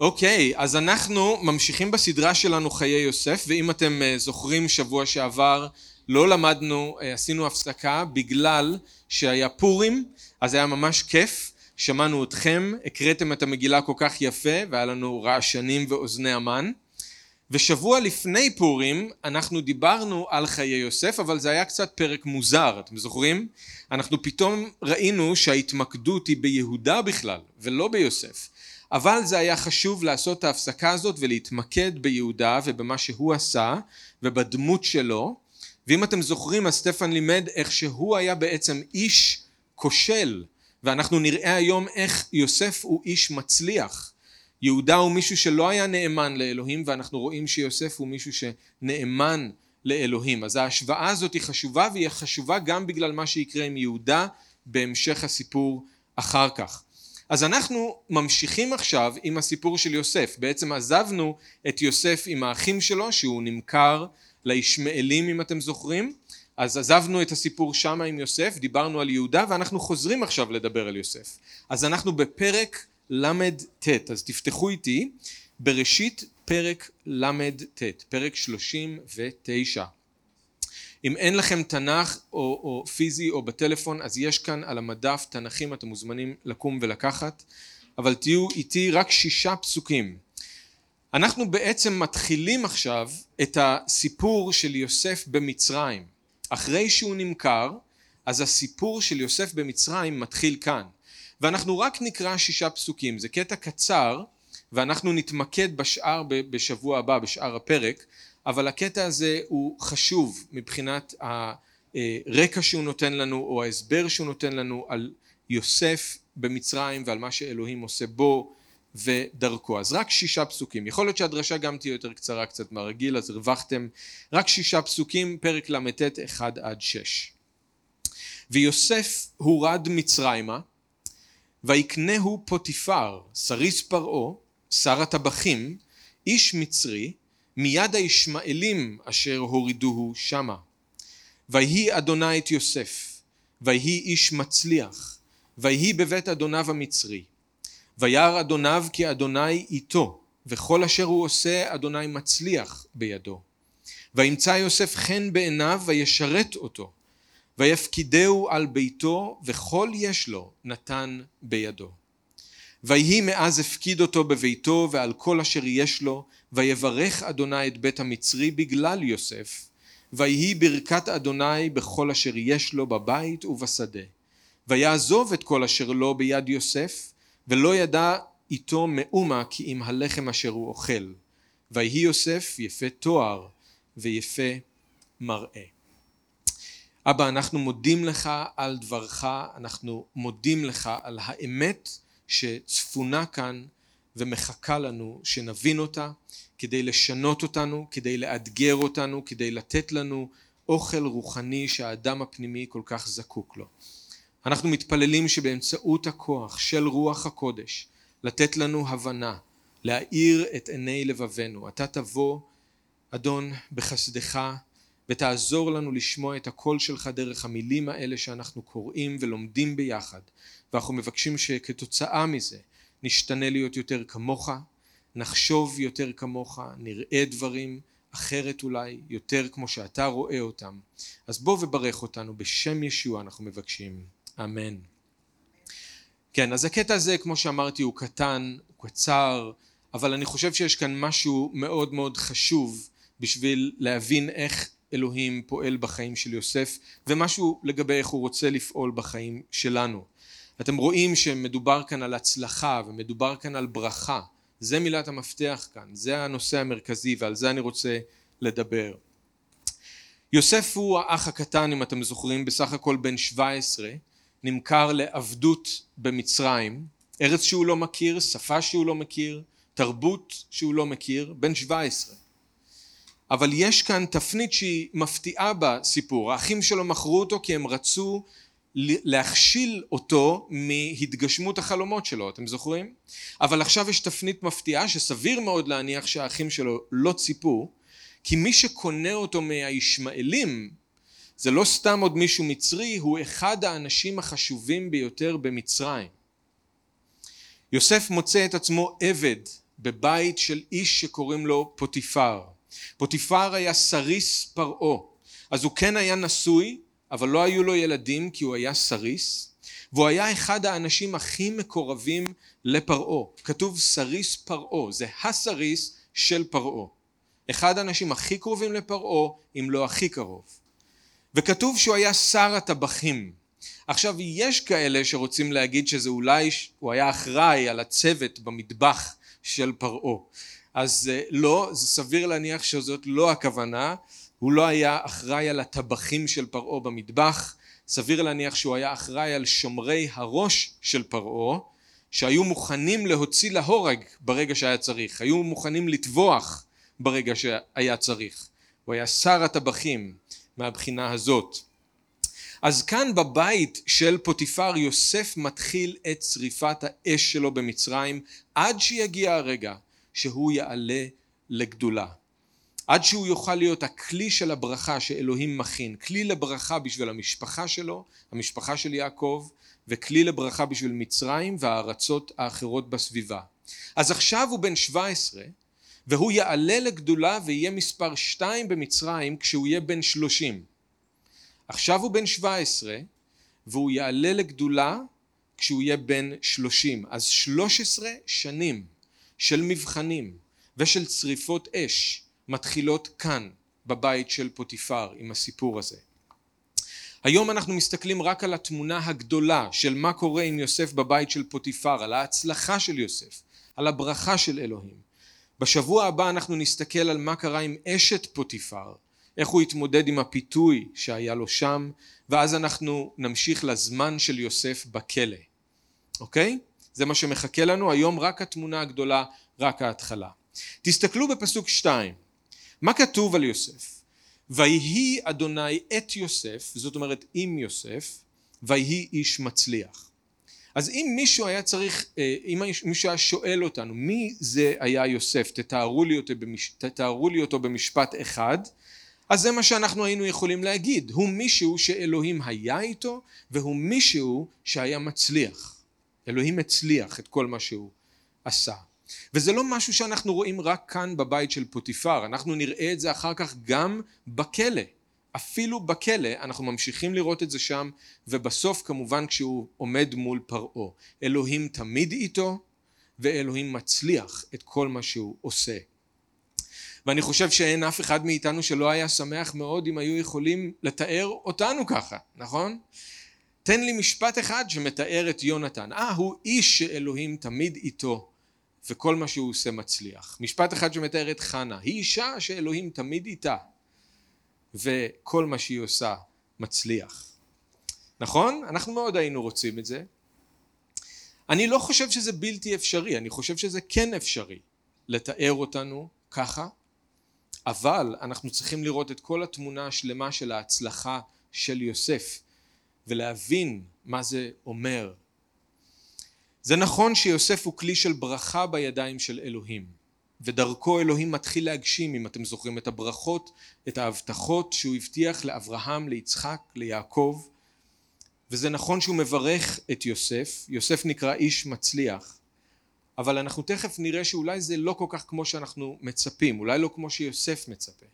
אוקיי, אז אנחנו ממשיכים בסדרה שלנו חיי יוסף, ואם אתם אה, זוכרים שבוע שעבר לא למדנו, אה, עשינו הפסקה בגלל שהיה פורים, אז היה ממש כיף, שמענו אתכם, הקראתם את המגילה כל כך יפה, והיה לנו רעשנים ואוזני המן. ושבוע לפני פורים אנחנו דיברנו על חיי יוסף אבל זה היה קצת פרק מוזר אתם זוכרים? אנחנו פתאום ראינו שההתמקדות היא ביהודה בכלל ולא ביוסף אבל זה היה חשוב לעשות את ההפסקה הזאת ולהתמקד ביהודה ובמה שהוא עשה ובדמות שלו. ואם אתם זוכרים אז סטפן לימד איך שהוא היה בעצם איש כושל. ואנחנו נראה היום איך יוסף הוא איש מצליח. יהודה הוא מישהו שלא היה נאמן לאלוהים ואנחנו רואים שיוסף הוא מישהו שנאמן לאלוהים. אז ההשוואה הזאת היא חשובה והיא חשובה גם בגלל מה שיקרה עם יהודה בהמשך הסיפור אחר כך אז אנחנו ממשיכים עכשיו עם הסיפור של יוסף. בעצם עזבנו את יוסף עם האחים שלו שהוא נמכר לישמעאלים אם אתם זוכרים. אז עזבנו את הסיפור שמה עם יוסף דיברנו על יהודה ואנחנו חוזרים עכשיו לדבר על יוסף. אז אנחנו בפרק ל"ט אז תפתחו איתי. בראשית פרק ל"ט פרק שלושים ותשע אם אין לכם תנ"ך או, או פיזי או בטלפון אז יש כאן על המדף תנ"כים אתם מוזמנים לקום ולקחת. אבל תהיו איתי רק שישה פסוקים. אנחנו בעצם מתחילים עכשיו את הסיפור של יוסף במצרים. אחרי שהוא נמכר אז הסיפור של יוסף במצרים מתחיל כאן. ואנחנו רק נקרא שישה פסוקים. זה קטע קצר ואנחנו נתמקד בשאר בשבוע הבא בשאר הפרק אבל הקטע הזה הוא חשוב מבחינת הרקע שהוא נותן לנו או ההסבר שהוא נותן לנו על יוסף במצרים ועל מה שאלוהים עושה בו ודרכו. אז רק שישה פסוקים. יכול להיות שהדרשה גם תהיה יותר קצרה קצת מהרגיל אז הרווחתם. רק שישה פסוקים פרק ל"ט 1 עד 6 ויוסף הורד מצרימה ויקנהו פוטיפר סריס פרעה שר הטבחים איש מצרי מיד הישמעאלים אשר הורידוהו שמה. ויהי אדוני את יוסף ויהי איש מצליח ויהי בבית אדוניו המצרי. וירא אדוניו כי אדוני איתו וכל אשר הוא עושה אדוני מצליח בידו. וימצא יוסף חן בעיניו וישרת אותו. ויפקידהו על ביתו וכל יש לו נתן בידו. ויהי מאז הפקיד אותו בביתו ועל כל אשר יש לו ויברך אדוני את בית המצרי בגלל יוסף ויהי ברכת אדוני בכל אשר יש לו בבית ובשדה. ויעזוב את כל אשר לו ביד יוסף ולא ידע איתו מאומה כי אם הלחם אשר הוא אוכל. ויהי יוסף יפה תואר ויפה מראה. אבא אנחנו מודים לך על דברך אנחנו מודים לך על האמת שצפונה כאן ומחכה לנו שנבין אותה כדי לשנות אותנו כדי לאתגר אותנו כדי לתת לנו אוכל רוחני שהאדם הפנימי כל כך זקוק לו. אנחנו מתפללים שבאמצעות הכוח של רוח הקודש לתת לנו הבנה להאיר את עיני לבבינו. אתה תבוא אדון בחסדך ותעזור לנו לשמוע את הקול שלך דרך המילים האלה שאנחנו קוראים ולומדים ביחד. ואנחנו מבקשים שכתוצאה מזה נשתנה להיות יותר כמוך נחשוב יותר כמוך נראה דברים אחרת אולי יותר כמו שאתה רואה אותם. אז בוא וברך אותנו בשם ישוע אנחנו מבקשים. אמן. כן אז הקטע הזה כמו שאמרתי הוא קטן הוא קצר אבל אני חושב שיש כאן משהו מאוד מאוד חשוב בשביל להבין איך אלוהים פועל בחיים של יוסף ומשהו לגבי איך הוא רוצה לפעול בחיים שלנו. אתם רואים שמדובר כאן על הצלחה ומדובר כאן על ברכה זה מילת המפתח כאן זה הנושא המרכזי ועל זה אני רוצה לדבר. יוסף הוא האח הקטן אם אתם זוכרים בסך הכל בן 17 נמכר לעבדות במצרים ארץ שהוא לא מכיר שפה שהוא לא מכיר תרבות שהוא לא מכיר בן 17 אבל יש כאן תפנית שהיא מפתיעה בסיפור האחים שלו מכרו אותו כי הם רצו להכשיל אותו מהתגשמות החלומות שלו אתם זוכרים? אבל עכשיו יש תפנית מפתיעה שסביר מאוד להניח שהאחים שלו לא ציפו כי מי שקונה אותו מהישמעאלים זה לא סתם עוד מישהו מצרי הוא אחד האנשים החשובים ביותר במצרים יוסף מוצא את עצמו עבד בבית של איש שקוראים לו פוטיפר. פוטיפר היה סריס פרעה, אז הוא כן היה נשוי, אבל לא היו לו ילדים כי הוא היה סריס, והוא היה אחד האנשים הכי מקורבים לפרעה. כתוב סריס פרעה, זה הסריס של פרעה. אחד האנשים הכי קרובים לפרעה, אם לא הכי קרוב. וכתוב שהוא היה שר הטבחים. עכשיו יש כאלה שרוצים להגיד שזה אולי הוא היה אחראי על הצוות במטבח של פרעה. אז אה, לא, זה סביר להניח שזאת לא הכוונה, הוא לא היה אחראי על הטבחים של פרעה במטבח, סביר להניח שהוא היה אחראי על שומרי הראש של פרעה, שהיו מוכנים להוציא להורג ברגע שהיה צריך, היו מוכנים לטבוח ברגע שהיה צריך. הוא היה שר הטבחים מהבחינה הזאת. אז כאן בבית של פוטיפר יוסף מתחיל את שריפת האש שלו במצרים עד שיגיע הרגע שהוא יעלה לגדולה. עד שהוא יוכל להיות הכלי של הברכה שאלוהים מכין, כלי לברכה בשביל המשפחה שלו, המשפחה של יעקב, וכלי לברכה בשביל מצרים והארצות האחרות בסביבה. אז עכשיו הוא בן 17 והוא יעלה לגדולה ויהיה מספר 2 במצרים כשהוא יהיה בן 30. עכשיו הוא בן 17 והוא יעלה לגדולה כשהוא יהיה בן 30. אז 13 שנים של מבחנים ושל צריפות אש מתחילות כאן בבית של פוטיפר עם הסיפור הזה. היום אנחנו מסתכלים רק על התמונה הגדולה של מה קורה עם יוסף בבית של פוטיפר, על ההצלחה של יוסף, על הברכה של אלוהים. בשבוע הבא אנחנו נסתכל על מה קרה עם אשת פוטיפר, איך הוא התמודד עם הפיתוי שהיה לו שם, ואז אנחנו נמשיך לזמן של יוסף בכלא, אוקיי? זה מה שמחכה לנו, היום רק התמונה הגדולה, רק ההתחלה. תסתכלו בפסוק שתיים, מה כתוב על יוסף? ויהי אדוני את יוסף, זאת אומרת עם יוסף, ויהי איש מצליח. אז אם מישהו היה צריך, אה, אם מישהו היה שואל אותנו מי זה היה יוסף, תתארו לי אותו, במש, תתארו לי אותו במשפט אחד, אז זה מה שאנחנו היינו יכולים להגיד, הוא מישהו שאלוהים היה איתו והוא מישהו שהיה מצליח. אלוהים הצליח את כל מה שהוא עשה. וזה לא משהו שאנחנו רואים רק כאן בבית של פוטיפר, אנחנו נראה את זה אחר כך גם בכלא. אפילו בכלא אנחנו ממשיכים לראות את זה שם ובסוף כמובן כשהוא עומד מול פרעה. אלוהים תמיד איתו ואלוהים מצליח את כל מה שהוא עושה. ואני חושב שאין אף אחד מאיתנו שלא היה שמח מאוד אם היו יכולים לתאר אותנו ככה, נכון? תן לי משפט אחד שמתאר את יונתן. אה, הוא איש שאלוהים תמיד איתו וכל מה שהוא עושה מצליח. משפט אחד שמתאר את חנה. היא אישה שאלוהים תמיד איתה וכל מה שהיא עושה מצליח. נכון? אנחנו מאוד היינו רוצים את זה. אני לא חושב שזה בלתי אפשרי, אני חושב שזה כן אפשרי לתאר אותנו ככה, אבל אנחנו צריכים לראות את כל התמונה השלמה של ההצלחה של יוסף ולהבין מה זה אומר. זה נכון שיוסף הוא כלי של ברכה בידיים של אלוהים ודרכו אלוהים מתחיל להגשים אם אתם זוכרים את הברכות, את ההבטחות שהוא הבטיח לאברהם, ליצחק, ליעקב וזה נכון שהוא מברך את יוסף, יוסף נקרא איש מצליח אבל אנחנו תכף נראה שאולי זה לא כל כך כמו שאנחנו מצפים, אולי לא כמו שיוסף מצפה.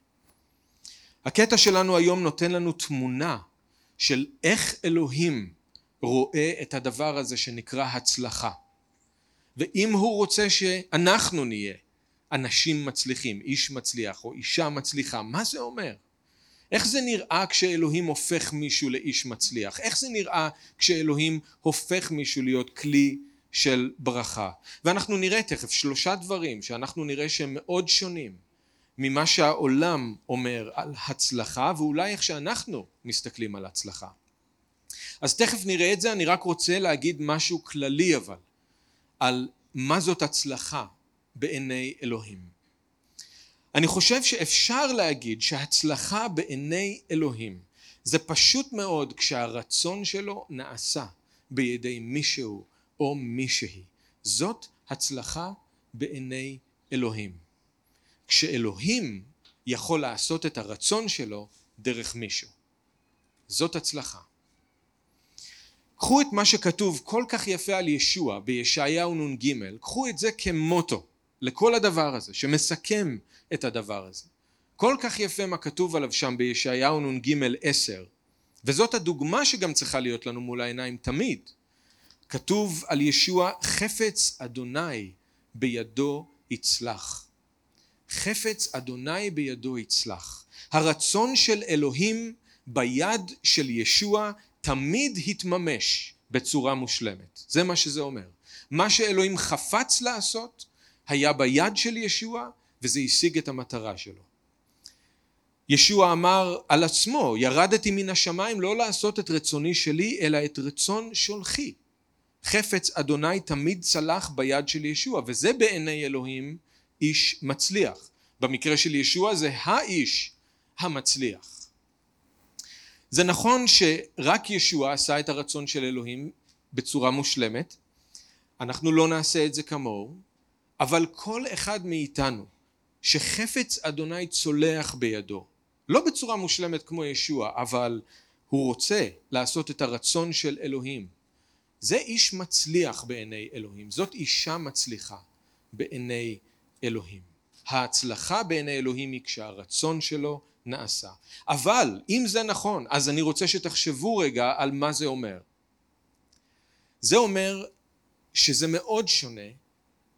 הקטע שלנו היום נותן לנו תמונה של איך אלוהים רואה את הדבר הזה שנקרא הצלחה. ואם הוא רוצה שאנחנו נהיה אנשים מצליחים, איש מצליח או אישה מצליחה, מה זה אומר? איך זה נראה כשאלוהים הופך מישהו לאיש מצליח? איך זה נראה כשאלוהים הופך מישהו להיות כלי של ברכה? ואנחנו נראה תכף שלושה דברים שאנחנו נראה שהם מאוד שונים ממה שהעולם אומר על הצלחה ואולי איך שאנחנו מסתכלים על הצלחה. אז תכף נראה את זה, אני רק רוצה להגיד משהו כללי אבל על מה זאת הצלחה בעיני אלוהים. אני חושב שאפשר להגיד שהצלחה בעיני אלוהים זה פשוט מאוד כשהרצון שלו נעשה בידי מישהו או מישהי. זאת הצלחה בעיני אלוהים. כשאלוהים יכול לעשות את הרצון שלו דרך מישהו. זאת הצלחה. קחו את מה שכתוב כל כך יפה על ישוע בישעיהו נ"ג, קחו את זה כמוטו. לכל הדבר הזה, שמסכם את הדבר הזה. כל כך יפה מה כתוב עליו שם בישעיהו נ"ג עשר, וזאת הדוגמה שגם צריכה להיות לנו מול העיניים תמיד. כתוב על ישוע חפץ אדוני בידו יצלח. חפץ אדוני בידו יצלח. הרצון של אלוהים ביד של ישוע תמיד התממש בצורה מושלמת. זה מה שזה אומר. מה שאלוהים חפץ לעשות היה ביד של ישוע וזה השיג את המטרה שלו. ישוע אמר על עצמו ירדתי מן השמיים לא לעשות את רצוני שלי אלא את רצון שולחי. חפץ אדוני תמיד צלח ביד של ישוע וזה בעיני אלוהים איש מצליח. במקרה של ישוע זה האיש המצליח. זה נכון שרק ישוע עשה את הרצון של אלוהים בצורה מושלמת, אנחנו לא נעשה את זה כמוהו, אבל כל אחד מאיתנו שחפץ אדוני צולח בידו, לא בצורה מושלמת כמו ישוע, אבל הוא רוצה לעשות את הרצון של אלוהים, זה איש מצליח בעיני אלוהים, זאת אישה מצליחה בעיני אלוהים. ההצלחה בעיני אלוהים היא כשהרצון שלו נעשה. אבל אם זה נכון, אז אני רוצה שתחשבו רגע על מה זה אומר. זה אומר שזה מאוד שונה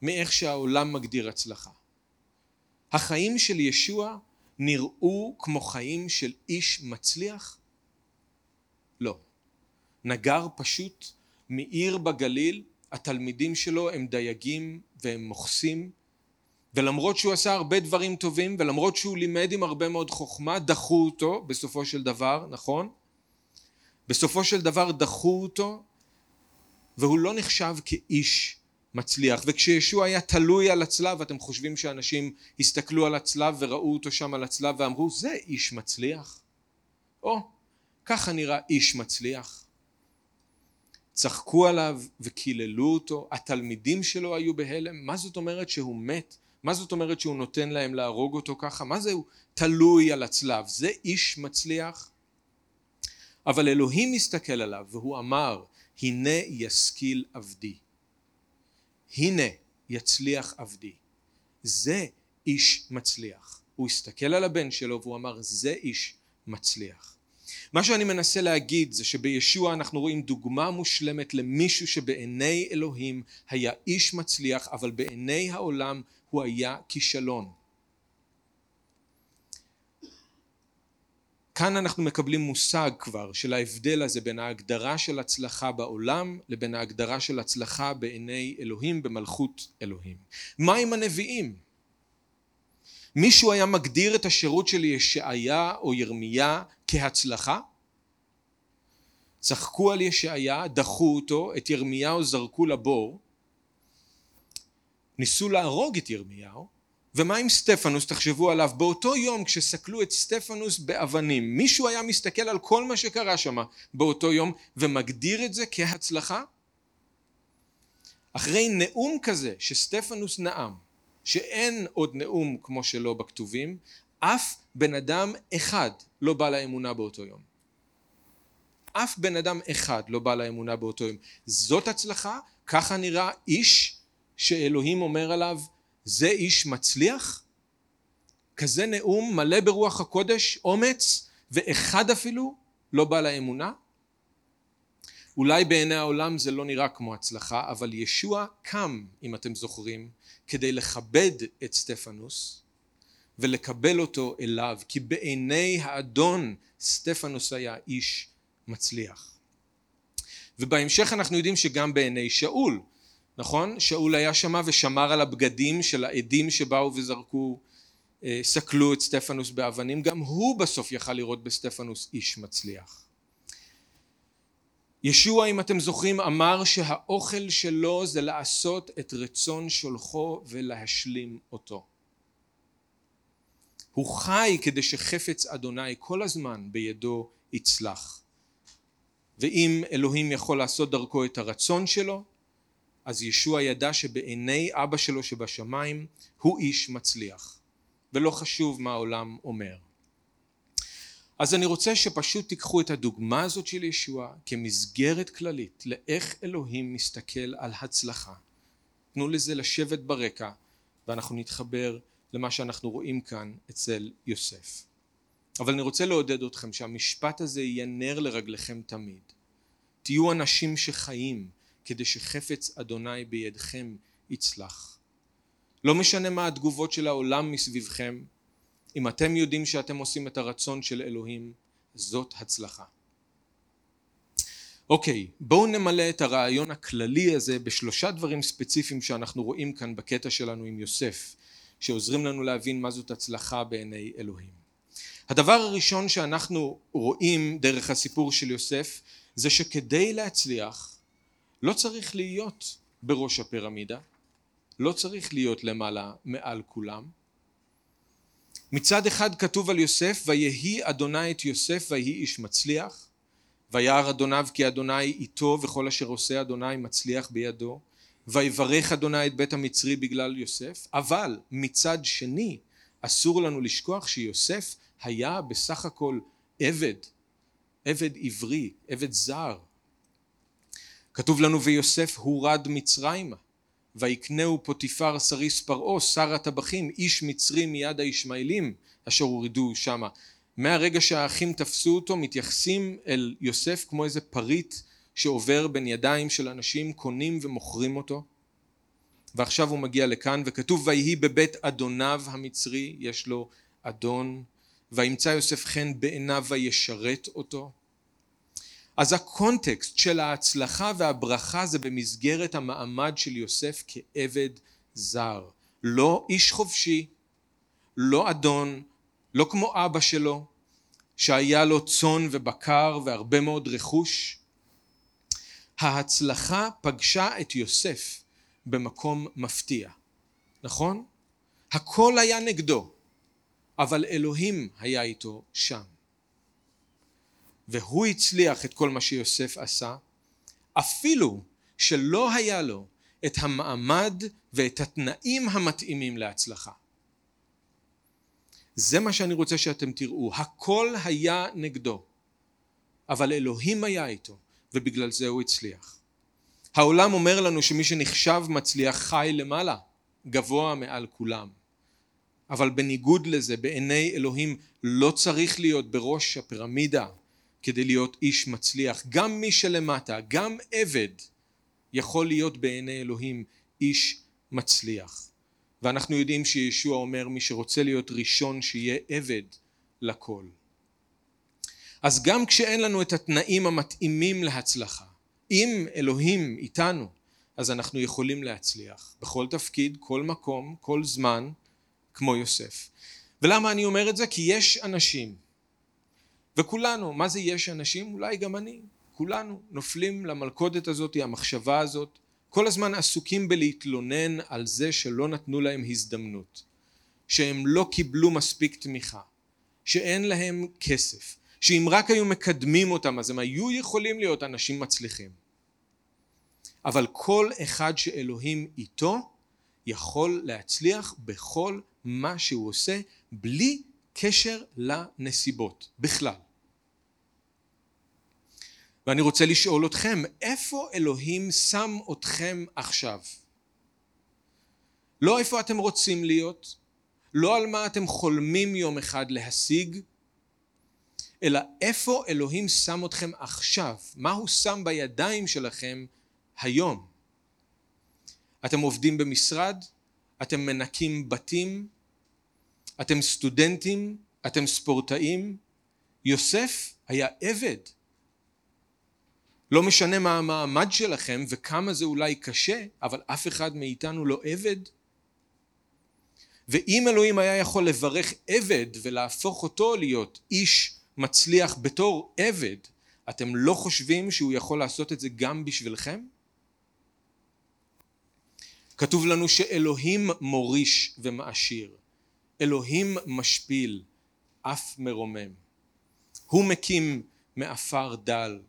מאיך שהעולם מגדיר הצלחה. החיים של ישוע נראו כמו חיים של איש מצליח? לא. נגר פשוט מעיר בגליל, התלמידים שלו הם דייגים והם מוכסים, ולמרות שהוא עשה הרבה דברים טובים, ולמרות שהוא לימד עם הרבה מאוד חוכמה, דחו אותו בסופו של דבר, נכון? בסופו של דבר דחו אותו, והוא לא נחשב כאיש מצליח. וכשישוע היה תלוי על הצלב, אתם חושבים שאנשים הסתכלו על הצלב וראו אותו שם על הצלב ואמרו, זה איש מצליח? או, ככה נראה איש מצליח. צחקו עליו וקיללו אותו, התלמידים שלו היו בהלם, מה זאת אומרת שהוא מת? מה זאת אומרת שהוא נותן להם להרוג אותו ככה? מה זה הוא תלוי על הצלב? זה איש מצליח? אבל אלוהים מסתכל עליו והוא אמר הנה ישכיל עבדי הנה יצליח עבדי זה איש מצליח הוא הסתכל על הבן שלו והוא אמר זה איש מצליח מה שאני מנסה להגיד זה שבישוע אנחנו רואים דוגמה מושלמת למישהו שבעיני אלוהים היה איש מצליח אבל בעיני העולם הוא היה כישלון. כאן אנחנו מקבלים מושג כבר של ההבדל הזה בין ההגדרה של הצלחה בעולם לבין ההגדרה של הצלחה בעיני אלוהים במלכות אלוהים. מה עם הנביאים? מישהו היה מגדיר את השירות של ישעיה או ירמיה כהצלחה? צחקו על ישעיה, דחו אותו, את ירמיהו זרקו לבור, ניסו להרוג את ירמיהו, ומה עם סטפנוס? תחשבו עליו, באותו יום כשסקלו את סטפנוס באבנים, מישהו היה מסתכל על כל מה שקרה שם באותו יום ומגדיר את זה כהצלחה? אחרי נאום כזה שסטפנוס נאם, שאין עוד נאום כמו שלו בכתובים, אף בן אדם אחד לא בא לאמונה באותו יום. אף בן אדם אחד לא בא לאמונה באותו יום. זאת הצלחה? ככה נראה איש שאלוהים אומר עליו זה איש מצליח? כזה נאום מלא ברוח הקודש, אומץ, ואחד אפילו לא בא לאמונה? אולי בעיני העולם זה לא נראה כמו הצלחה, אבל ישוע קם, אם אתם זוכרים, כדי לכבד את סטפנוס ולקבל אותו אליו, כי בעיני האדון סטפנוס היה איש מצליח. ובהמשך אנחנו יודעים שגם בעיני שאול, נכון? שאול היה שמה ושמר על הבגדים של העדים שבאו וזרקו, אה, סקלו את סטפנוס באבנים, גם הוא בסוף יכל לראות בסטפנוס איש מצליח. ישוע אם אתם זוכרים אמר שהאוכל שלו זה לעשות את רצון שולחו ולהשלים אותו. הוא חי כדי שחפץ אדוני כל הזמן בידו יצלח. ואם אלוהים יכול לעשות דרכו את הרצון שלו, אז ישוע ידע שבעיני אבא שלו שבשמיים הוא איש מצליח, ולא חשוב מה העולם אומר. אז אני רוצה שפשוט תיקחו את הדוגמה הזאת של ישוע כמסגרת כללית לאיך אלוהים מסתכל על הצלחה. תנו לזה לשבת ברקע ואנחנו נתחבר למה שאנחנו רואים כאן אצל יוסף. אבל אני רוצה לעודד אתכם שהמשפט הזה יהיה נר לרגליכם תמיד. תהיו אנשים שחיים כדי שחפץ אדוני בידכם יצלח. לא משנה מה התגובות של העולם מסביבכם, אם אתם יודעים שאתם עושים את הרצון של אלוהים, זאת הצלחה. אוקיי, בואו נמלא את הרעיון הכללי הזה בשלושה דברים ספציפיים שאנחנו רואים כאן בקטע שלנו עם יוסף, שעוזרים לנו להבין מה זאת הצלחה בעיני אלוהים. הדבר הראשון שאנחנו רואים דרך הסיפור של יוסף זה שכדי להצליח לא צריך להיות בראש הפירמידה, לא צריך להיות למעלה מעל כולם. מצד אחד כתוב על יוסף ויהי אדוני את יוסף ויהי איש מצליח וירא אדוניו כי אדוני איתו וכל אשר עושה אדוני מצליח בידו ויברך אדוני את בית המצרי בגלל יוסף אבל מצד שני אסור לנו לשכוח שיוסף היה בסך הכל עבד עבד עברי עבד זר. כתוב לנו ויוסף הורד מצרימה ויקנהו פוטיפר סריס פרעה שר הטבחים איש מצרי מיד הישמעאלים אשר הורידו שמה. מהרגע שהאחים תפסו אותו מתייחסים אל יוסף כמו איזה פריט שעובר בין ידיים של אנשים קונים ומוכרים אותו. ועכשיו הוא מגיע לכאן וכתוב ויהי בבית אדוניו המצרי יש לו אדון. וימצא יוסף חן בעיניו וישרת אותו. אז הקונטקסט של ההצלחה והברכה זה במסגרת המעמד של יוסף כעבד זר. לא איש חופשי לא אדון לא כמו אבא שלו שהיה לו צאן ובקר והרבה מאוד רכוש ההצלחה פגשה את יוסף במקום מפתיע נכון? הכל היה נגדו אבל אלוהים היה איתו שם. והוא הצליח את כל מה שיוסף עשה אפילו שלא היה לו את המעמד ואת התנאים המתאימים להצלחה. זה מה שאני רוצה שאתם תראו. הכל היה נגדו אבל אלוהים היה איתו ובגלל זה הוא הצליח. העולם אומר לנו שמי שנחשב מצליח חי למעלה גבוה מעל כולם. אבל בניגוד לזה בעיני אלוהים לא צריך להיות בראש הפירמידה כדי להיות איש מצליח. גם מי שלמטה גם עבד יכול להיות בעיני אלוהים איש מצליח. ואנחנו יודעים שישוע אומר מי שרוצה להיות ראשון שיהיה עבד לכל אז גם כשאין לנו את התנאים המתאימים להצלחה אם אלוהים איתנו אז אנחנו יכולים להצליח בכל תפקיד, כל מקום, כל זמן כמו יוסף. ולמה אני אומר את זה? כי יש אנשים. וכולנו, מה זה יש אנשים? אולי גם אני, כולנו נופלים למלכודת הזאת, המחשבה הזאת. כל הזמן עסוקים בלהתלונן על זה שלא נתנו להם הזדמנות, שהם לא קיבלו מספיק תמיכה, שאין להם כסף, שאם רק היו מקדמים אותם אז הם היו יכולים להיות אנשים מצליחים. אבל כל אחד שאלוהים איתו יכול להצליח בכל מה שהוא עושה בלי קשר לנסיבות בכלל. ואני רוצה לשאול אתכם, איפה אלוהים שם אתכם עכשיו? לא איפה אתם רוצים להיות, לא על מה אתם חולמים יום אחד להשיג, אלא איפה אלוהים שם אתכם עכשיו, מה הוא שם בידיים שלכם היום. אתם עובדים במשרד, אתם מנקים בתים, אתם סטודנטים, אתם ספורטאים. יוסף היה עבד. לא משנה מה המעמד שלכם וכמה זה אולי קשה, אבל אף אחד מאיתנו לא עבד. ואם אלוהים היה יכול לברך עבד ולהפוך אותו להיות איש מצליח בתור עבד, אתם לא חושבים שהוא יכול לעשות את זה גם בשבילכם? כתוב לנו שאלוהים מוריש ומעשיר, אלוהים משפיל, אף מרומם. הוא מקים מעפר דל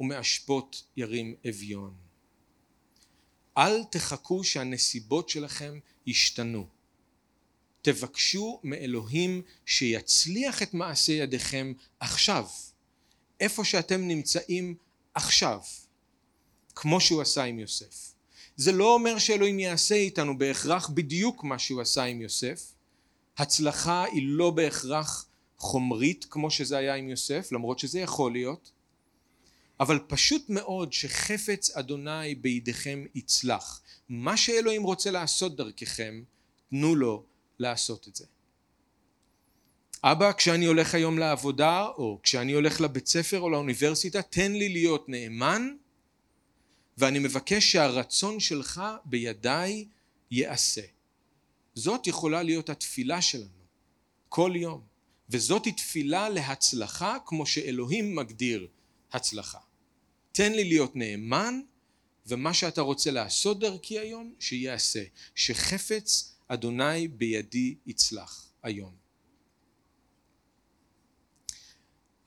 ומאשפות ירים אביון. אל תחכו שהנסיבות שלכם ישתנו. תבקשו מאלוהים שיצליח את מעשה ידיכם עכשיו, איפה שאתם נמצאים עכשיו, כמו שהוא עשה עם יוסף. זה לא אומר שאלוהים יעשה איתנו בהכרח בדיוק מה שהוא עשה עם יוסף. הצלחה היא לא בהכרח חומרית כמו שזה היה עם יוסף, למרות שזה יכול להיות. אבל פשוט מאוד שחפץ אדוני בידיכם יצלח. מה שאלוהים רוצה לעשות דרככם, תנו לו לעשות את זה. אבא, כשאני הולך היום לעבודה, או כשאני הולך לבית ספר או לאוניברסיטה, תן לי להיות נאמן, ואני מבקש שהרצון שלך בידיי ייעשה. זאת יכולה להיות התפילה שלנו, כל יום. וזאת היא תפילה להצלחה כמו שאלוהים מגדיר הצלחה. תן לי להיות נאמן, ומה שאתה רוצה לעשות דרכי היום, שיעשה. שחפץ אדוני בידי יצלח היום.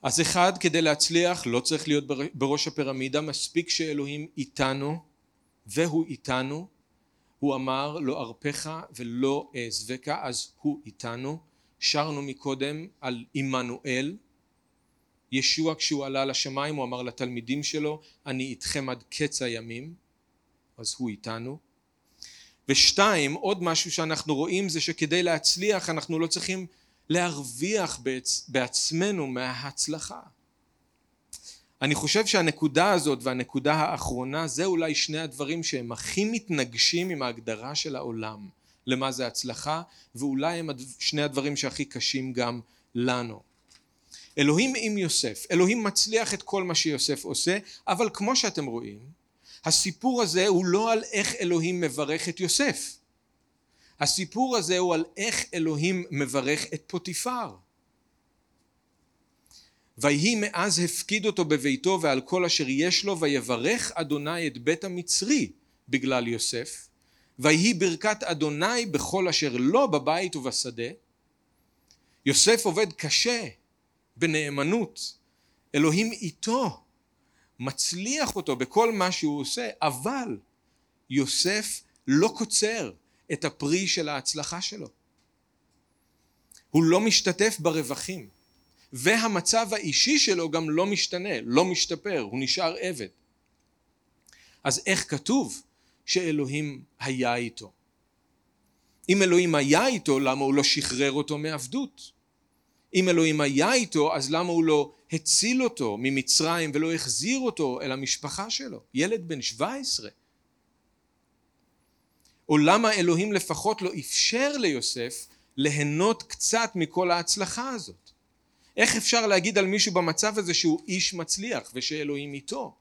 אז אחד, כדי להצליח, לא צריך להיות בראש הפירמידה, מספיק שאלוהים איתנו, והוא איתנו. הוא אמר, לא ארפך ולא אעזבך, אז הוא איתנו. שרנו מקודם על עמנואל. ישוע כשהוא עלה לשמיים הוא אמר לתלמידים שלו אני איתכם עד קץ הימים אז הוא איתנו ושתיים עוד משהו שאנחנו רואים זה שכדי להצליח אנחנו לא צריכים להרוויח בעצ... בעצמנו מההצלחה. אני חושב שהנקודה הזאת והנקודה האחרונה זה אולי שני הדברים שהם הכי מתנגשים עם ההגדרה של העולם למה זה הצלחה ואולי הם שני הדברים שהכי קשים גם לנו. אלוהים עם יוסף, אלוהים מצליח את כל מה שיוסף עושה, אבל כמו שאתם רואים, הסיפור הזה הוא לא על איך אלוהים מברך את יוסף. הסיפור הזה הוא על איך אלוהים מברך את פוטיפר. ויהי מאז הפקיד אותו בביתו ועל כל אשר יש לו ויברך אדוני את בית המצרי בגלל יוסף ויהי ברכת אדוני בכל אשר לא בבית ובשדה יוסף עובד קשה בנאמנות. אלוהים איתו, מצליח אותו בכל מה שהוא עושה, אבל יוסף לא קוצר את הפרי של ההצלחה שלו. הוא לא משתתף ברווחים, והמצב האישי שלו גם לא משתנה, לא משתפר, הוא נשאר עבד. אז איך כתוב שאלוהים היה איתו? אם אלוהים היה איתו, למה הוא לא שחרר אותו מעבדות? אם אלוהים היה איתו, אז למה הוא לא הציל אותו ממצרים ולא החזיר אותו אל המשפחה שלו? ילד בן 17. או למה אלוהים לפחות לא אפשר ליוסף ליהנות קצת מכל ההצלחה הזאת? איך אפשר להגיד על מישהו במצב הזה שהוא איש מצליח ושאלוהים איתו?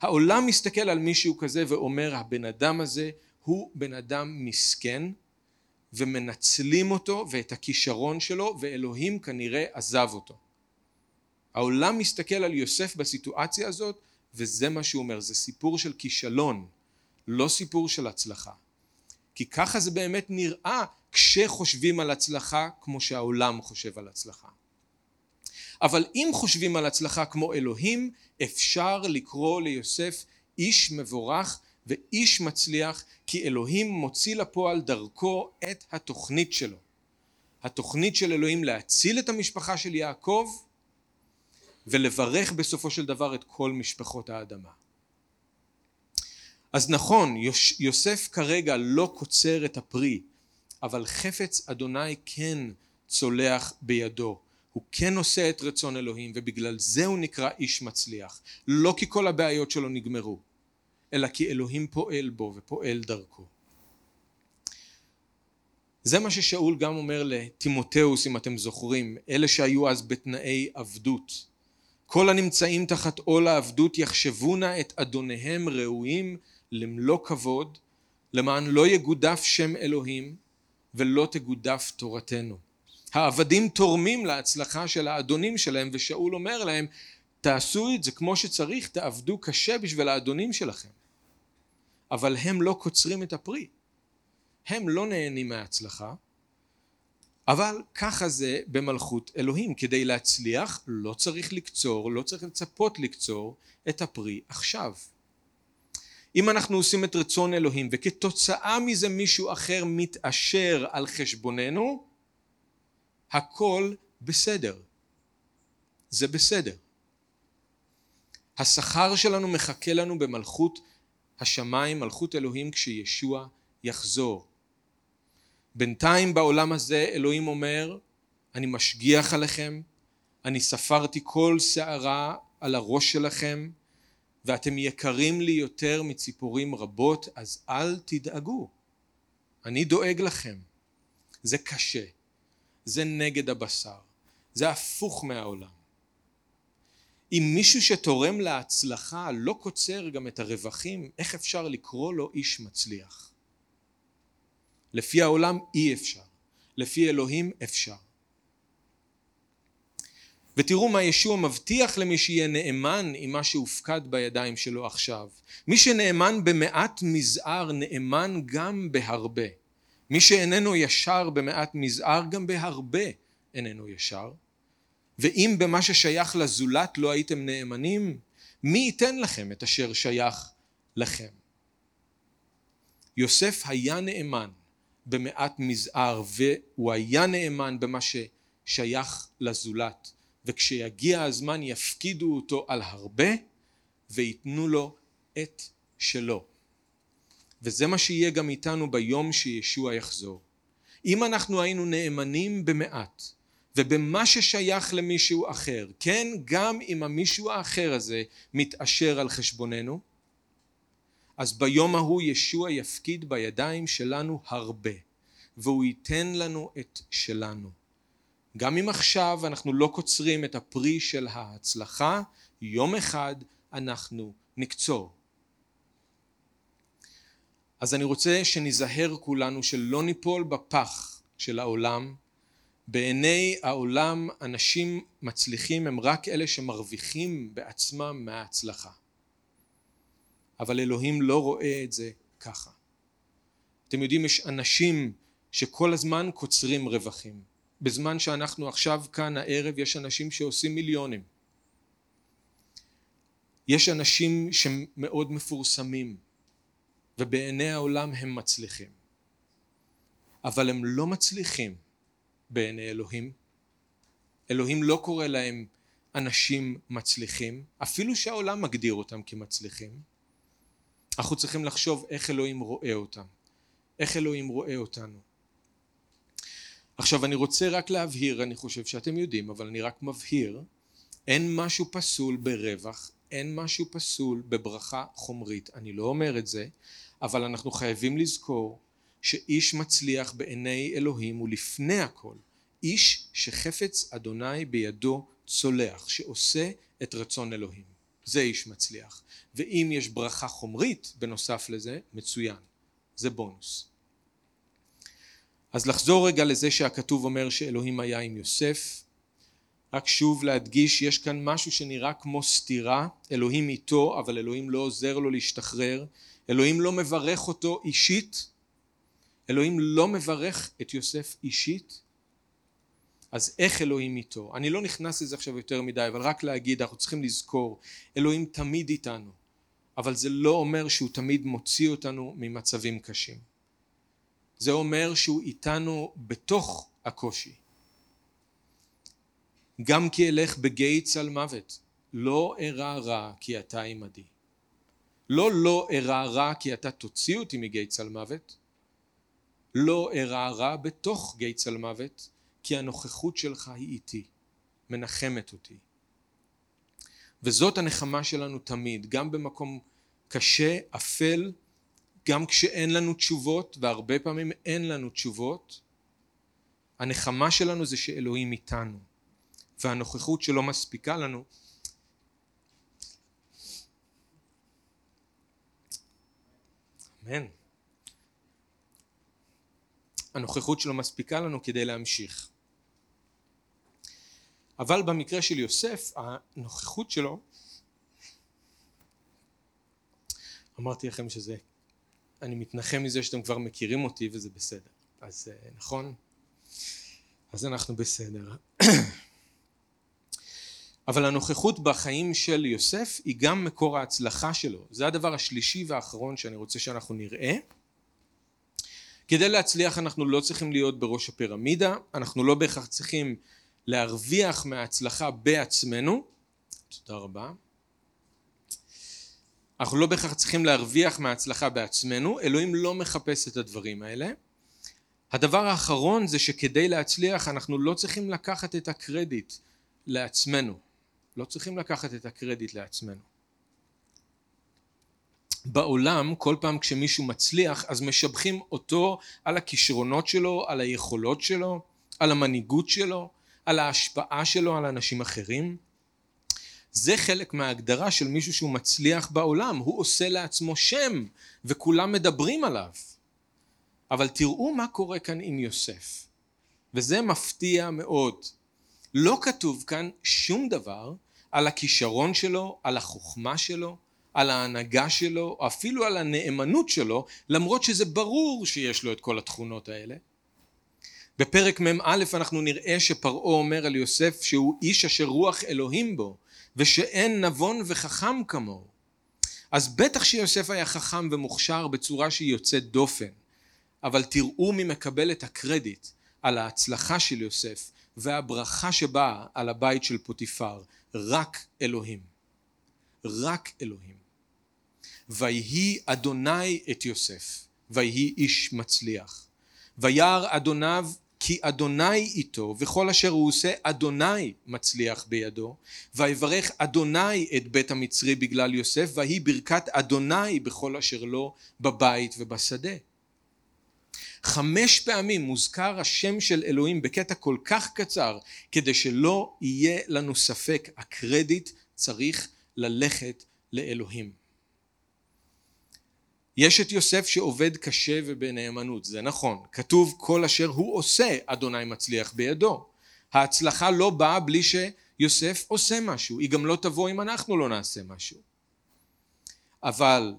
העולם מסתכל על מישהו כזה ואומר הבן אדם הזה הוא בן אדם מסכן ומנצלים אותו ואת הכישרון שלו ואלוהים כנראה עזב אותו. העולם מסתכל על יוסף בסיטואציה הזאת וזה מה שהוא אומר, זה סיפור של כישלון, לא סיפור של הצלחה. כי ככה זה באמת נראה כשחושבים על הצלחה כמו שהעולם חושב על הצלחה. אבל אם חושבים על הצלחה כמו אלוהים, אפשר לקרוא ליוסף איש מבורך ואיש מצליח כי אלוהים מוציא לפועל דרכו את התוכנית שלו. התוכנית של אלוהים להציל את המשפחה של יעקב ולברך בסופו של דבר את כל משפחות האדמה. אז נכון, יוסף כרגע לא קוצר את הפרי, אבל חפץ אדוני כן צולח בידו. הוא כן עושה את רצון אלוהים ובגלל זה הוא נקרא איש מצליח. לא כי כל הבעיות שלו נגמרו, אלא כי אלוהים פועל בו ופועל דרכו. זה מה ששאול גם אומר לטימותאוס אם אתם זוכרים, אלה שהיו אז בתנאי עבדות. כל הנמצאים תחת עול העבדות יחשבו נא את אדוניהם ראויים למלוא כבוד, למען לא יגודף שם אלוהים ולא תגודף תורתנו. העבדים תורמים להצלחה של האדונים שלהם ושאול אומר להם תעשו את זה כמו שצריך, תעבדו קשה בשביל האדונים שלכם. אבל הם לא קוצרים את הפרי. הם לא נהנים מההצלחה, אבל ככה זה במלכות אלוהים. כדי להצליח לא צריך לקצור, לא צריך לצפות לקצור את הפרי עכשיו. אם אנחנו עושים את רצון אלוהים וכתוצאה מזה מישהו אחר מתעשר על חשבוננו, הכל בסדר. זה בסדר. השכר שלנו מחכה לנו במלכות השמיים, מלכות אלוהים כשישוע יחזור. בינתיים בעולם הזה אלוהים אומר, אני משגיח עליכם, אני ספרתי כל שערה על הראש שלכם, ואתם יקרים לי יותר מציפורים רבות, אז אל תדאגו. אני דואג לכם. זה קשה, זה נגד הבשר, זה הפוך מהעולם. אם מישהו שתורם להצלחה לא קוצר גם את הרווחים, איך אפשר לקרוא לו איש מצליח? לפי העולם אי אפשר, לפי אלוהים אפשר. ותראו מה ישוע מבטיח למי שיהיה נאמן עם מה שהופקד בידיים שלו עכשיו. מי שנאמן במעט מזער נאמן גם בהרבה. מי שאיננו ישר במעט מזער גם בהרבה איננו ישר. ואם במה ששייך לזולת לא הייתם נאמנים, מי ייתן לכם את אשר שייך לכם? יוסף היה נאמן במעט מזער והוא היה נאמן במה ששייך לזולת וכשיגיע הזמן יפקידו אותו על הרבה וייתנו לו את שלו. וזה מה שיהיה גם איתנו ביום שישוע יחזור. אם אנחנו היינו נאמנים במעט ובמה ששייך למישהו אחר, כן, גם אם המישהו האחר הזה מתעשר על חשבוננו, אז ביום ההוא ישוע יפקיד בידיים שלנו הרבה, והוא ייתן לנו את שלנו. גם אם עכשיו אנחנו לא קוצרים את הפרי של ההצלחה, יום אחד אנחנו נקצור. אז אני רוצה שניזהר כולנו שלא ניפול בפח של העולם. בעיני העולם אנשים מצליחים הם רק אלה שמרוויחים בעצמם מההצלחה. אבל אלוהים לא רואה את זה ככה. אתם יודעים יש אנשים שכל הזמן קוצרים רווחים. בזמן שאנחנו עכשיו כאן הערב יש אנשים שעושים מיליונים. יש אנשים שמאוד מפורסמים ובעיני העולם הם מצליחים. אבל הם לא מצליחים בעיני אלוהים. אלוהים לא קורא להם אנשים מצליחים, אפילו שהעולם מגדיר אותם כמצליחים. אנחנו צריכים לחשוב איך אלוהים רואה אותם, איך אלוהים רואה אותנו. עכשיו אני רוצה רק להבהיר, אני חושב שאתם יודעים, אבל אני רק מבהיר, אין משהו פסול ברווח, אין משהו פסול בברכה חומרית. אני לא אומר את זה, אבל אנחנו חייבים לזכור שאיש מצליח בעיני אלוהים הוא לפני הכל איש שחפץ אדוני בידו צולח, שעושה את רצון אלוהים. זה איש מצליח. ואם יש ברכה חומרית בנוסף לזה, מצוין. זה בונוס. אז לחזור רגע לזה שהכתוב אומר שאלוהים היה עם יוסף, רק שוב להדגיש, יש כאן משהו שנראה כמו סתירה, אלוהים איתו, אבל אלוהים לא עוזר לו להשתחרר, אלוהים לא מברך אותו אישית, אלוהים לא מברך את יוסף אישית, אז איך אלוהים איתו? אני לא נכנס לזה עכשיו יותר מדי, אבל רק להגיד, אנחנו צריכים לזכור, אלוהים תמיד איתנו, אבל זה לא אומר שהוא תמיד מוציא אותנו ממצבים קשים. זה אומר שהוא איתנו בתוך הקושי. גם כי אלך בגיא צל מוות, לא ארע רע כי אתה עמדי. לא לא ארע רע כי אתה תוציא אותי מגיא צל מוות, לא ארע רע בתוך גיא צל מוות, כי הנוכחות שלך היא איתי, מנחמת אותי. וזאת הנחמה שלנו תמיד, גם במקום קשה, אפל, גם כשאין לנו תשובות, והרבה פעמים אין לנו תשובות, הנחמה שלנו זה שאלוהים איתנו, והנוכחות שלא מספיקה לנו אמן. הנוכחות שלו מספיקה לנו כדי להמשיך. אבל במקרה של יוסף הנוכחות שלו אמרתי לכם שזה אני מתנחם מזה שאתם כבר מכירים אותי וזה בסדר אז אה, נכון? אז אנחנו בסדר אבל הנוכחות בחיים של יוסף היא גם מקור ההצלחה שלו זה הדבר השלישי והאחרון שאני רוצה שאנחנו נראה כדי להצליח אנחנו לא צריכים להיות בראש הפירמידה אנחנו לא בהכרח צריכים להרוויח מההצלחה בעצמנו תודה רבה אנחנו לא בהכרח צריכים להרוויח מההצלחה בעצמנו, אלוהים לא מחפש את הדברים האלה. הדבר האחרון זה שכדי להצליח אנחנו לא צריכים לקחת את הקרדיט לעצמנו. לא צריכים לקחת את הקרדיט לעצמנו. בעולם כל פעם כשמישהו מצליח אז משבחים אותו על הכישרונות שלו, על היכולות שלו, על המנהיגות שלו, על ההשפעה שלו על אנשים אחרים. זה חלק מההגדרה של מישהו שהוא מצליח בעולם, הוא עושה לעצמו שם וכולם מדברים עליו. אבל תראו מה קורה כאן עם יוסף, וזה מפתיע מאוד. לא כתוב כאן שום דבר על הכישרון שלו, על החוכמה שלו, על ההנהגה שלו, אפילו על הנאמנות שלו, למרות שזה ברור שיש לו את כל התכונות האלה. בפרק מ"א אנחנו נראה שפרעה אומר על יוסף שהוא איש אשר רוח אלוהים בו, ושאין נבון וחכם כמוהו. אז בטח שיוסף היה חכם ומוכשר בצורה שהיא יוצאת דופן, אבל תראו מי מקבל את הקרדיט על ההצלחה של יוסף והברכה שבאה על הבית של פוטיפר, רק אלוהים. רק אלוהים. ויהי אדוני את יוסף, ויהי איש מצליח. וירא אדוניו כי אדוני איתו וכל אשר הוא עושה אדוני מצליח בידו ויברך אדוני את בית המצרי בגלל יוסף ויהי ברכת אדוני בכל אשר לו בבית ובשדה. חמש פעמים מוזכר השם של אלוהים בקטע כל כך קצר כדי שלא יהיה לנו ספק הקרדיט צריך ללכת לאלוהים. יש את יוסף שעובד קשה ובנאמנות, זה נכון. כתוב כל אשר הוא עושה, אדוני מצליח בידו. ההצלחה לא באה בלי שיוסף עושה משהו, היא גם לא תבוא אם אנחנו לא נעשה משהו. אבל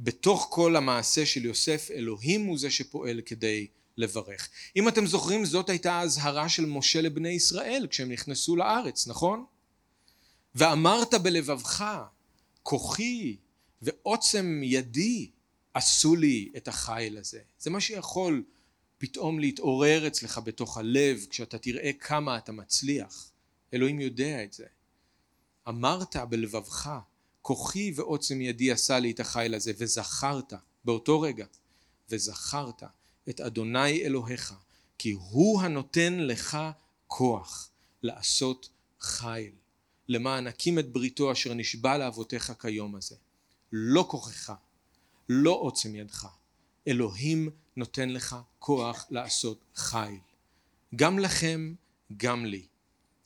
בתוך כל המעשה של יוסף, אלוהים הוא זה שפועל כדי לברך. אם אתם זוכרים, זאת הייתה האזהרה של משה לבני ישראל כשהם נכנסו לארץ, נכון? ואמרת בלבבך, כוחי ועוצם ידי עשו לי את החיל הזה. זה מה שיכול פתאום להתעורר אצלך בתוך הלב כשאתה תראה כמה אתה מצליח. אלוהים יודע את זה. אמרת בלבבך, כוחי ועוצם ידי עשה לי את החיל הזה, וזכרת, באותו רגע, וזכרת את אדוני אלוהיך, כי הוא הנותן לך כוח לעשות חיל, למען הקים את בריתו אשר נשבע לאבותיך כיום הזה. לא כוחך, לא עוצם ידך. אלוהים נותן לך כוח לעשות חיל. גם לכם, גם לי.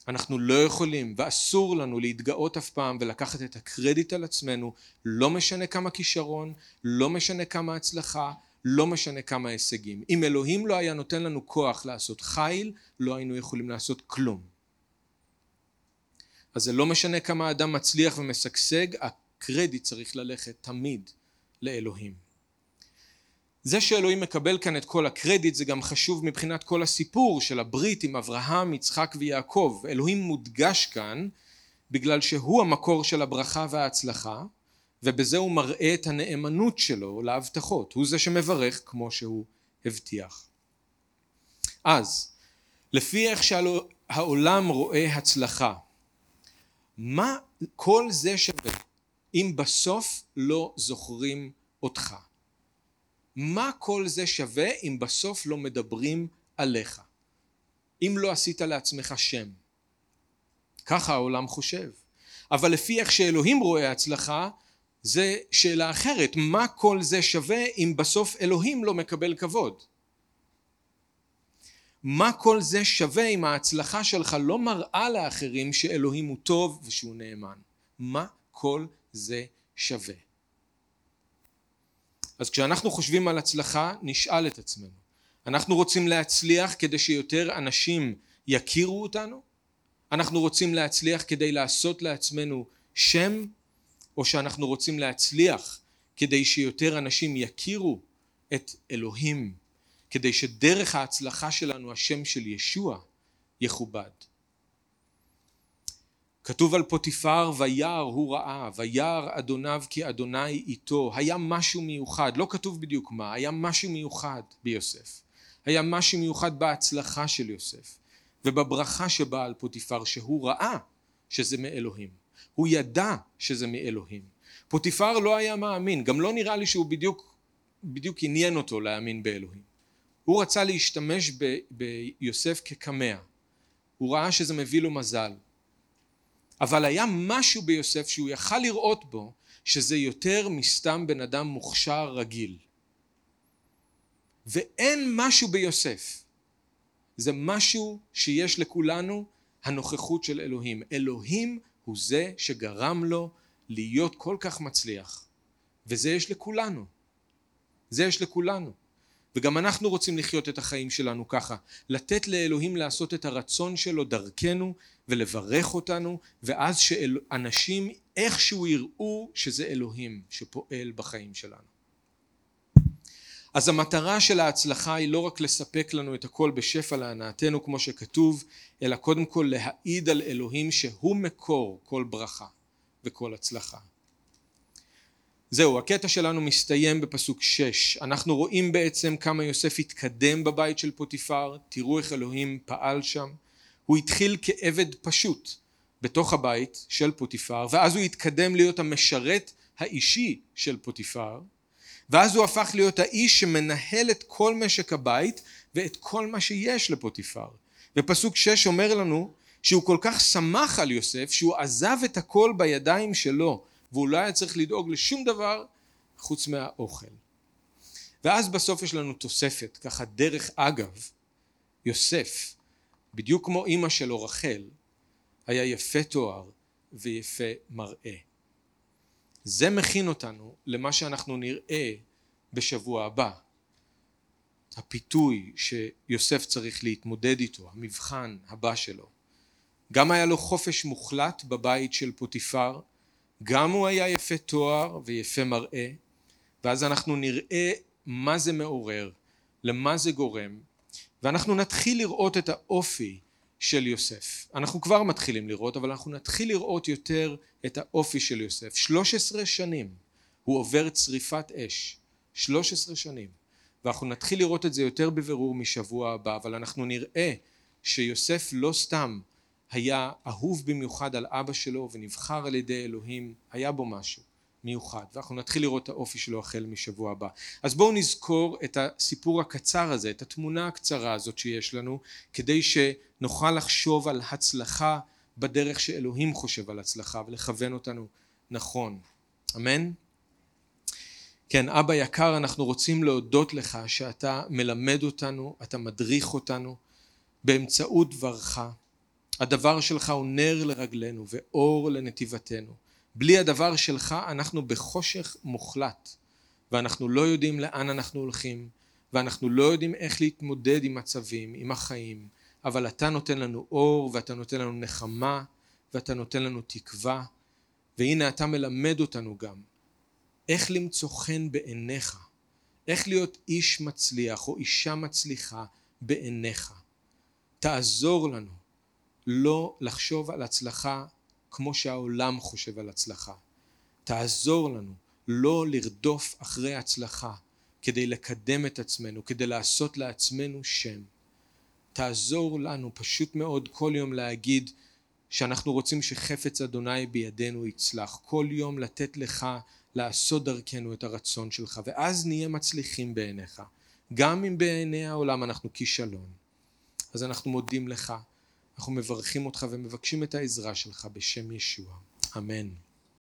אנחנו לא יכולים ואסור לנו להתגאות אף פעם ולקחת את הקרדיט על עצמנו, לא משנה כמה כישרון, לא משנה כמה הצלחה, לא משנה כמה הישגים. אם אלוהים לא היה נותן לנו כוח לעשות חיל, לא היינו יכולים לעשות כלום. אז זה לא משנה כמה אדם מצליח ומשגשג, הקרדיט צריך ללכת תמיד לאלוהים. זה שאלוהים מקבל כאן את כל הקרדיט זה גם חשוב מבחינת כל הסיפור של הברית עם אברהם, יצחק ויעקב. אלוהים מודגש כאן בגלל שהוא המקור של הברכה וההצלחה ובזה הוא מראה את הנאמנות שלו להבטחות. הוא זה שמברך כמו שהוא הבטיח. אז לפי איך שהעולם רואה הצלחה מה כל זה שווה אם בסוף לא זוכרים אותך? מה כל זה שווה אם בסוף לא מדברים עליך? אם לא עשית לעצמך שם. ככה העולם חושב. אבל לפי איך שאלוהים רואה הצלחה, זה שאלה אחרת. מה כל זה שווה אם בסוף אלוהים לא מקבל כבוד? מה כל זה שווה אם ההצלחה שלך לא מראה לאחרים שאלוהים הוא טוב ושהוא נאמן? מה כל זה שווה? אז כשאנחנו חושבים על הצלחה נשאל את עצמנו אנחנו רוצים להצליח כדי שיותר אנשים יכירו אותנו? אנחנו רוצים להצליח כדי לעשות לעצמנו שם או שאנחנו רוצים להצליח כדי שיותר אנשים יכירו את אלוהים כדי שדרך ההצלחה שלנו השם של ישוע יכובד כתוב על פוטיפר וירא הוא ראה וירא אדוניו כי אדוני איתו היה משהו מיוחד לא כתוב בדיוק מה היה משהו מיוחד ביוסף היה משהו מיוחד בהצלחה של יוסף ובברכה שבאה על פוטיפר שהוא ראה שזה מאלוהים הוא ידע שזה מאלוהים פוטיפר לא היה מאמין, גם לא נראה לי שהוא בדיוק, בדיוק עניין אותו להאמין באלוהים. הוא רצה להשתמש ב, ביוסף כקמע. הוא ראה שזה מביא לו מזל. אבל היה משהו ביוסף שהוא יכל לראות בו שזה יותר מסתם בן אדם מוכשר רגיל. ואין משהו ביוסף. זה משהו שיש לכולנו הנוכחות של אלוהים. אלוהים הוא זה שגרם לו להיות כל כך מצליח. וזה יש לכולנו. זה יש לכולנו. וגם אנחנו רוצים לחיות את החיים שלנו ככה, לתת לאלוהים לעשות את הרצון שלו דרכנו ולברך אותנו, ואז שאנשים איכשהו יראו שזה אלוהים שפועל בחיים שלנו. אז המטרה של ההצלחה היא לא רק לספק לנו את הכל בשפע להנאתנו כמו שכתוב, אלא קודם כל להעיד על אלוהים שהוא מקור כל ברכה וכל הצלחה. זהו, הקטע שלנו מסתיים בפסוק 6. אנחנו רואים בעצם כמה יוסף התקדם בבית של פוטיפר, תראו איך אלוהים פעל שם. הוא התחיל כעבד פשוט בתוך הבית של פוטיפר, ואז הוא התקדם להיות המשרת האישי של פוטיפר, ואז הוא הפך להיות האיש שמנהל את כל משק הבית ואת כל מה שיש לפוטיפר. ופסוק 6 אומר לנו שהוא כל כך שמח על יוסף שהוא עזב את הכל בידיים שלו והוא לא היה צריך לדאוג לשום דבר חוץ מהאוכל. ואז בסוף יש לנו תוספת, ככה דרך אגב, יוסף, בדיוק כמו אימא שלו רחל, היה יפה תואר ויפה מראה. זה מכין אותנו למה שאנחנו נראה בשבוע הבא. הפיתוי שיוסף צריך להתמודד איתו, המבחן הבא שלו. גם היה לו חופש מוחלט בבית של פוטיפר, גם הוא היה יפה תואר ויפה מראה, ואז אנחנו נראה מה זה מעורר, למה זה גורם, ואנחנו נתחיל לראות את האופי של יוסף. אנחנו כבר מתחילים לראות, אבל אנחנו נתחיל לראות יותר את האופי של יוסף. 13 שנים הוא עובר צריפת אש, 13 שנים, ואנחנו נתחיל לראות את זה יותר בבירור משבוע הבא, אבל אנחנו נראה שיוסף לא סתם היה אהוב במיוחד על אבא שלו ונבחר על ידי אלוהים, היה בו משהו מיוחד, ואנחנו נתחיל לראות את האופי שלו החל משבוע הבא. אז בואו נזכור את הסיפור הקצר הזה, את התמונה הקצרה הזאת שיש לנו, כדי שנוכל לחשוב על הצלחה בדרך שאלוהים חושב על הצלחה ולכוון אותנו נכון. אמן? כן, אבא יקר, אנחנו רוצים להודות לך שאתה מלמד אותנו, אתה מדריך אותנו באמצעות דברך. הדבר שלך הוא נר לרגלינו ואור לנתיבתנו. בלי הדבר שלך אנחנו בחושך מוחלט ואנחנו לא יודעים לאן אנחנו הולכים ואנחנו לא יודעים איך להתמודד עם מצבים, עם החיים, אבל אתה נותן לנו אור ואתה נותן לנו נחמה ואתה נותן לנו תקווה והנה אתה מלמד אותנו גם איך למצוא חן בעיניך, איך להיות איש מצליח או אישה מצליחה בעיניך. תעזור לנו לא לחשוב על הצלחה כמו שהעולם חושב על הצלחה. תעזור לנו לא לרדוף אחרי הצלחה כדי לקדם את עצמנו, כדי לעשות לעצמנו שם. תעזור לנו פשוט מאוד כל יום להגיד שאנחנו רוצים שחפץ אדוני בידינו יצלח. כל יום לתת לך לעשות דרכנו את הרצון שלך, ואז נהיה מצליחים בעיניך. גם אם בעיני העולם אנחנו כישלון. אז אנחנו מודים לך. אנחנו מברכים אותך ומבקשים את העזרה שלך בשם ישוע. אמן.